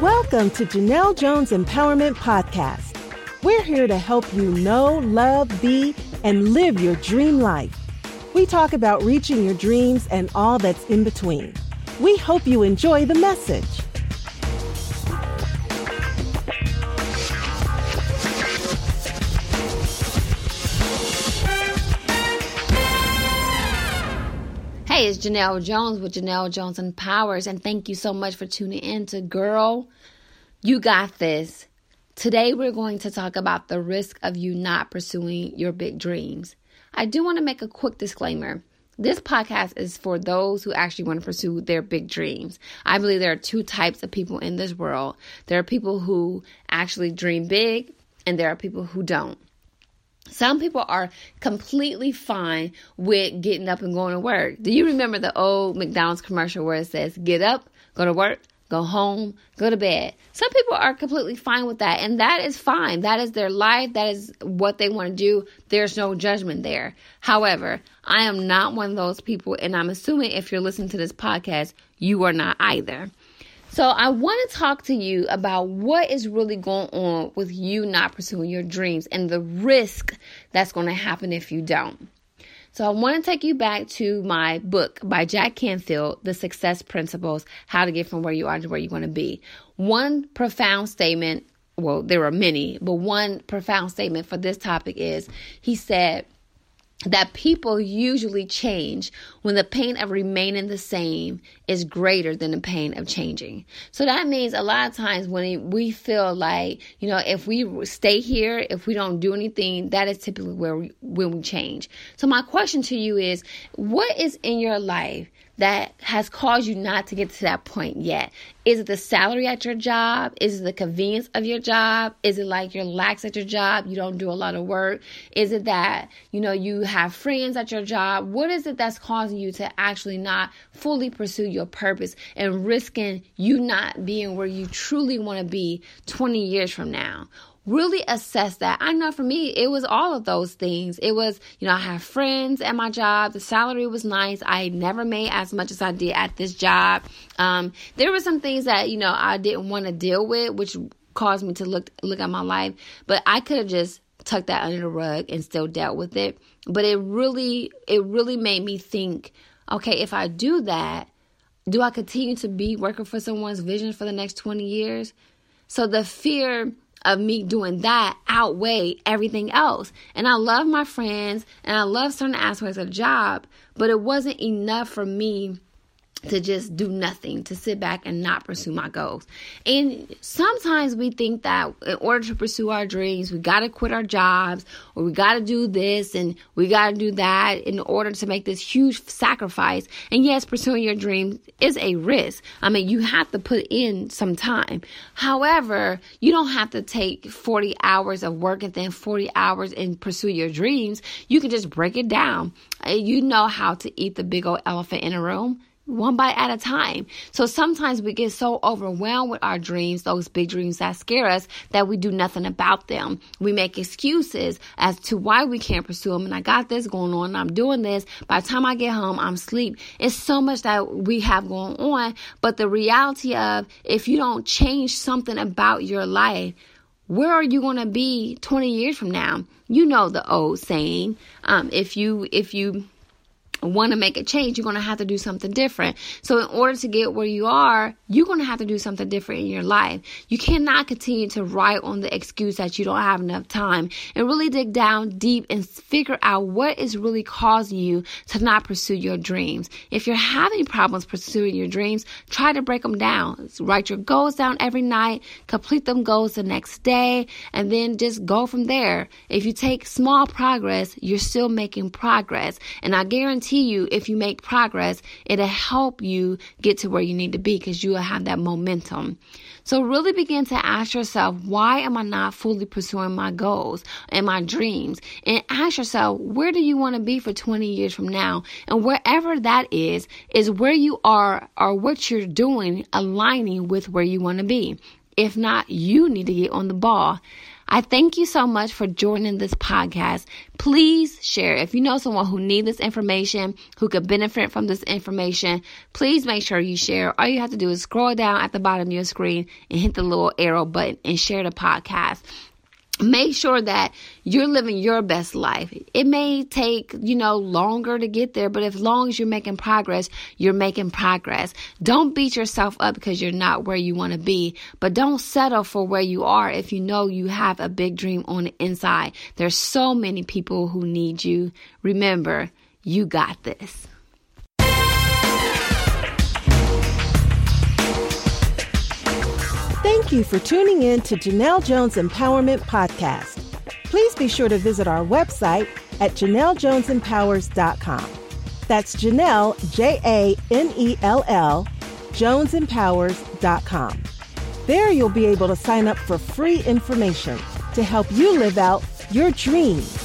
Welcome to Janelle Jones Empowerment Podcast. We're here to help you know, love, be, and live your dream life. We talk about reaching your dreams and all that's in between. We hope you enjoy the message. It's Janelle Jones with Janelle Jones Empowers, and thank you so much for tuning in to Girl, You Got This. Today, we're going to talk about the risk of you not pursuing your big dreams. I do want to make a quick disclaimer. This podcast is for those who actually want to pursue their big dreams. I believe there are two types of people in this world there are people who actually dream big, and there are people who don't. Some people are completely fine with getting up and going to work. Do you remember the old McDonald's commercial where it says, get up, go to work, go home, go to bed? Some people are completely fine with that, and that is fine. That is their life, that is what they want to do. There's no judgment there. However, I am not one of those people, and I'm assuming if you're listening to this podcast, you are not either. So, I want to talk to you about what is really going on with you not pursuing your dreams and the risk that's going to happen if you don't. So, I want to take you back to my book by Jack Canfield, The Success Principles How to Get From Where You Are to Where You Want to Be. One profound statement, well, there are many, but one profound statement for this topic is he said, that people usually change when the pain of remaining the same is greater than the pain of changing. So that means a lot of times when we feel like, you know, if we stay here, if we don't do anything, that is typically where we, when we change. So my question to you is, what is in your life that has caused you not to get to that point yet? Is it the salary at your job? Is it the convenience of your job? Is it like you're lax at your job? You don't do a lot of work? Is it that, you know, you have friends at your job? What is it that's causing you to actually not fully pursue your purpose and risking you not being where you truly want to be 20 years from now? Really assess that. I know for me, it was all of those things. It was, you know, I have friends at my job. The salary was nice. I never made as much as I did at this job. Um, there were some things that, you know, I didn't want to deal with, which caused me to look look at my life. But I could have just tucked that under the rug and still dealt with it. But it really, it really made me think, okay, if I do that, do I continue to be working for someone's vision for the next 20 years? So the fear of me doing that outweigh everything else. And I love my friends and I love certain aspects of the job, but it wasn't enough for me to just do nothing, to sit back and not pursue my goals. And sometimes we think that in order to pursue our dreams, we got to quit our jobs or we got to do this and we got to do that in order to make this huge sacrifice. And yes, pursuing your dreams is a risk. I mean, you have to put in some time. However, you don't have to take 40 hours of work and then 40 hours and pursue your dreams. You can just break it down. You know how to eat the big old elephant in a room one bite at a time. So sometimes we get so overwhelmed with our dreams, those big dreams that scare us, that we do nothing about them. We make excuses as to why we can't pursue them. And I got this going on, I'm doing this. By the time I get home, I'm asleep. It's so much that we have going on. But the reality of if you don't change something about your life, where are you going to be 20 years from now? You know the old saying, um, if you, if you, want to make a change, you're going to have to do something different. So, in order to get where you are, you're going to have to do something different in your life. You cannot continue to write on the excuse that you don't have enough time and really dig down deep and figure out what is really causing you to not pursue your dreams. If you're having problems pursuing your dreams, try to break them down. Write your goals down every night, complete them goals the next day, and then just go from there. If you take small progress, you're still making progress. And I guarantee guarantee you, if you make progress, it'll help you get to where you need to be because you will have that momentum. So really begin to ask yourself, why am I not fully pursuing my goals and my dreams? And ask yourself, where do you want to be for 20 years from now? And wherever that is, is where you are or what you're doing aligning with where you want to be. If not, you need to get on the ball. I thank you so much for joining this podcast. Please share. If you know someone who needs this information, who could benefit from this information, please make sure you share. All you have to do is scroll down at the bottom of your screen and hit the little arrow button and share the podcast make sure that you're living your best life. It may take, you know, longer to get there, but as long as you're making progress, you're making progress. Don't beat yourself up because you're not where you want to be, but don't settle for where you are if you know you have a big dream on the inside. There's so many people who need you. Remember, you got this. Thank you for tuning in to Janelle Jones Empowerment Podcast. Please be sure to visit our website at JanelleJonesEmpowers.com. That's Janelle, J A N E L L, JonesEmpowers.com. There you'll be able to sign up for free information to help you live out your dreams.